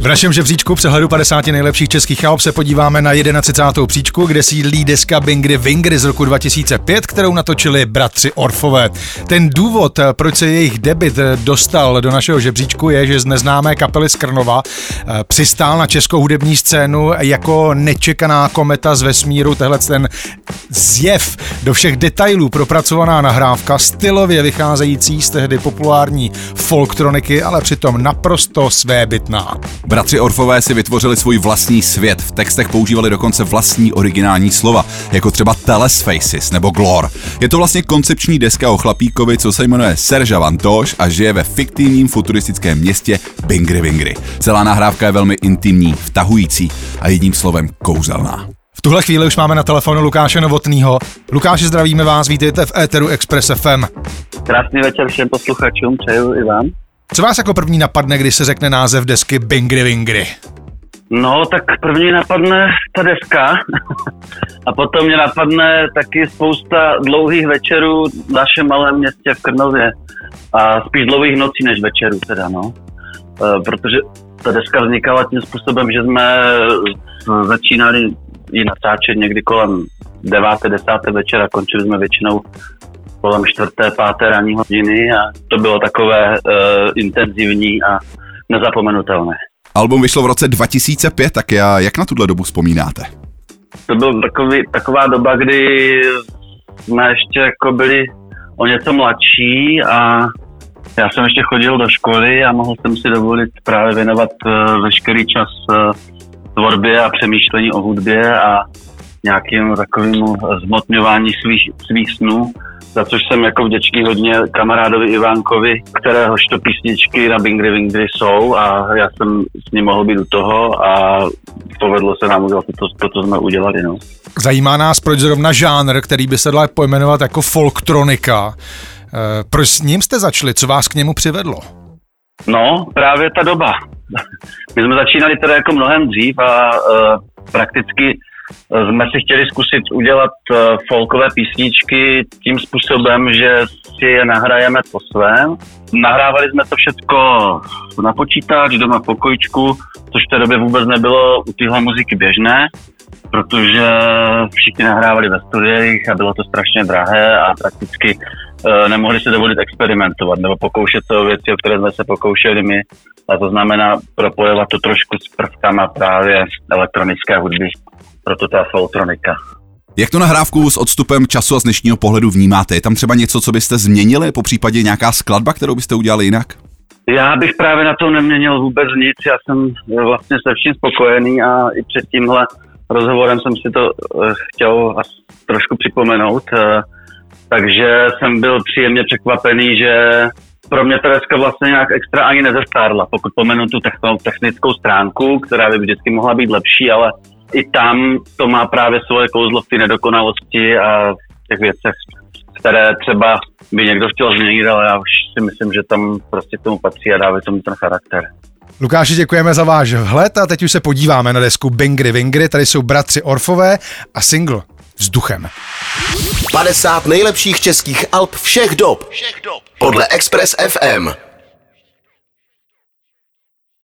V našem žebříčku přehledu 50 nejlepších českých alb se podíváme na 31. příčku, kde sídlí deska Bingry Wingry z roku 2005, kterou natočili bratři Orfové. Ten důvod, proč se jejich debit dostal do našeho žebříčku, je, že z neznámé kapely Skrnova eh, přistál na českou hudební scénu jako nečekaná kometa z vesmíru, tehle ten zjev do všech detailů propracovaná nahrávka, stylově vycházející z tehdy populární folktroniky, ale přitom naprosto svébytná. Bratři Orfové si vytvořili svůj vlastní svět, v textech používali dokonce vlastní originální slova, jako třeba Telesfaces nebo Glor. Je to vlastně koncepční deska o chlapíkovi, co se jmenuje Serge Vantoš a žije ve fiktivním futuristickém městě Bingry Wingry. Celá nahrávka je velmi intimní, vtahující a jedním slovem kouzelná. V tuhle chvíli už máme na telefonu Lukáše Novotnýho. Lukáši, zdravíme vás, vítejte v Éteru Express FM. Krásný večer všem posluchačům, přeju i vám. Co vás jako první napadne, když se řekne název desky Bingry Wingry? No, tak první napadne ta deska a potom mě napadne taky spousta dlouhých večerů v našem malém městě v Krnově a spíš dlouhých nocí než večerů teda, no. E, protože ta deska vznikala tím způsobem, že jsme začínali ji natáčet někdy kolem 9. 10. večera, končili jsme většinou kolem čtvrté, páté ranní hodiny a to bylo takové uh, intenzivní a nezapomenutelné. Album vyšlo v roce 2005, tak já, jak na tuhle dobu vzpomínáte? To byl takový, taková doba, kdy jsme ještě jako byli o něco mladší a já jsem ještě chodil do školy a mohl jsem si dovolit právě věnovat uh, veškerý čas uh, tvorbě a přemýšlení o hudbě a nějakým takovým zmotňování svých, svých snů za což jsem jako vděčný hodně kamarádovi Ivánkovi, kteréhož to písničky na Bingry Wingry jsou a já jsem s ním mohl být u toho a povedlo se nám udělat to, to, co jsme udělali. No. Zajímá nás, proč zrovna žánr, který by se dal pojmenovat jako folktronika. E, proč s ním jste začali? Co vás k němu přivedlo? No, právě ta doba. My jsme začínali teda jako mnohem dřív a uh, prakticky jsme si chtěli zkusit udělat eh, folkové písničky tím způsobem, že si je nahrajeme po svém. Nahrávali jsme to všechno na počítač, doma v pokojičku, což v té době vůbec nebylo u téhle muziky běžné, protože všichni nahrávali ve studiích a bylo to strašně drahé a prakticky uh, nemohli se dovolit experimentovat nebo pokoušet se o věci, o které jsme se pokoušeli my. A to znamená propojovat to trošku s prvkama právě elektronické hudby proto ta folktronika. Jak to nahrávku s odstupem času a z dnešního pohledu vnímáte? Je tam třeba něco, co byste změnili, po případě nějaká skladba, kterou byste udělali jinak? Já bych právě na to neměnil vůbec nic, já jsem vlastně se vším spokojený a i před tímhle rozhovorem jsem si to eh, chtěl trošku připomenout, eh, takže jsem byl příjemně překvapený, že pro mě ta deska vlastně nějak extra ani nezestárla, pokud pomenu tu technickou stránku, která by vždycky mohla být lepší, ale i tam to má právě svoje kouzlo v té nedokonalosti a v těch věcech, které třeba by někdo chtěl změnit, ale já už si myslím, že tam prostě k tomu patří a dává tomu ten charakter. Lukáši, děkujeme za váš vhled a teď už se podíváme na desku Bingry Wingry. Tady jsou bratři Orfové a single Vzduchem. 50 nejlepších českých alb všech dob. Všech dob. Podle Express FM.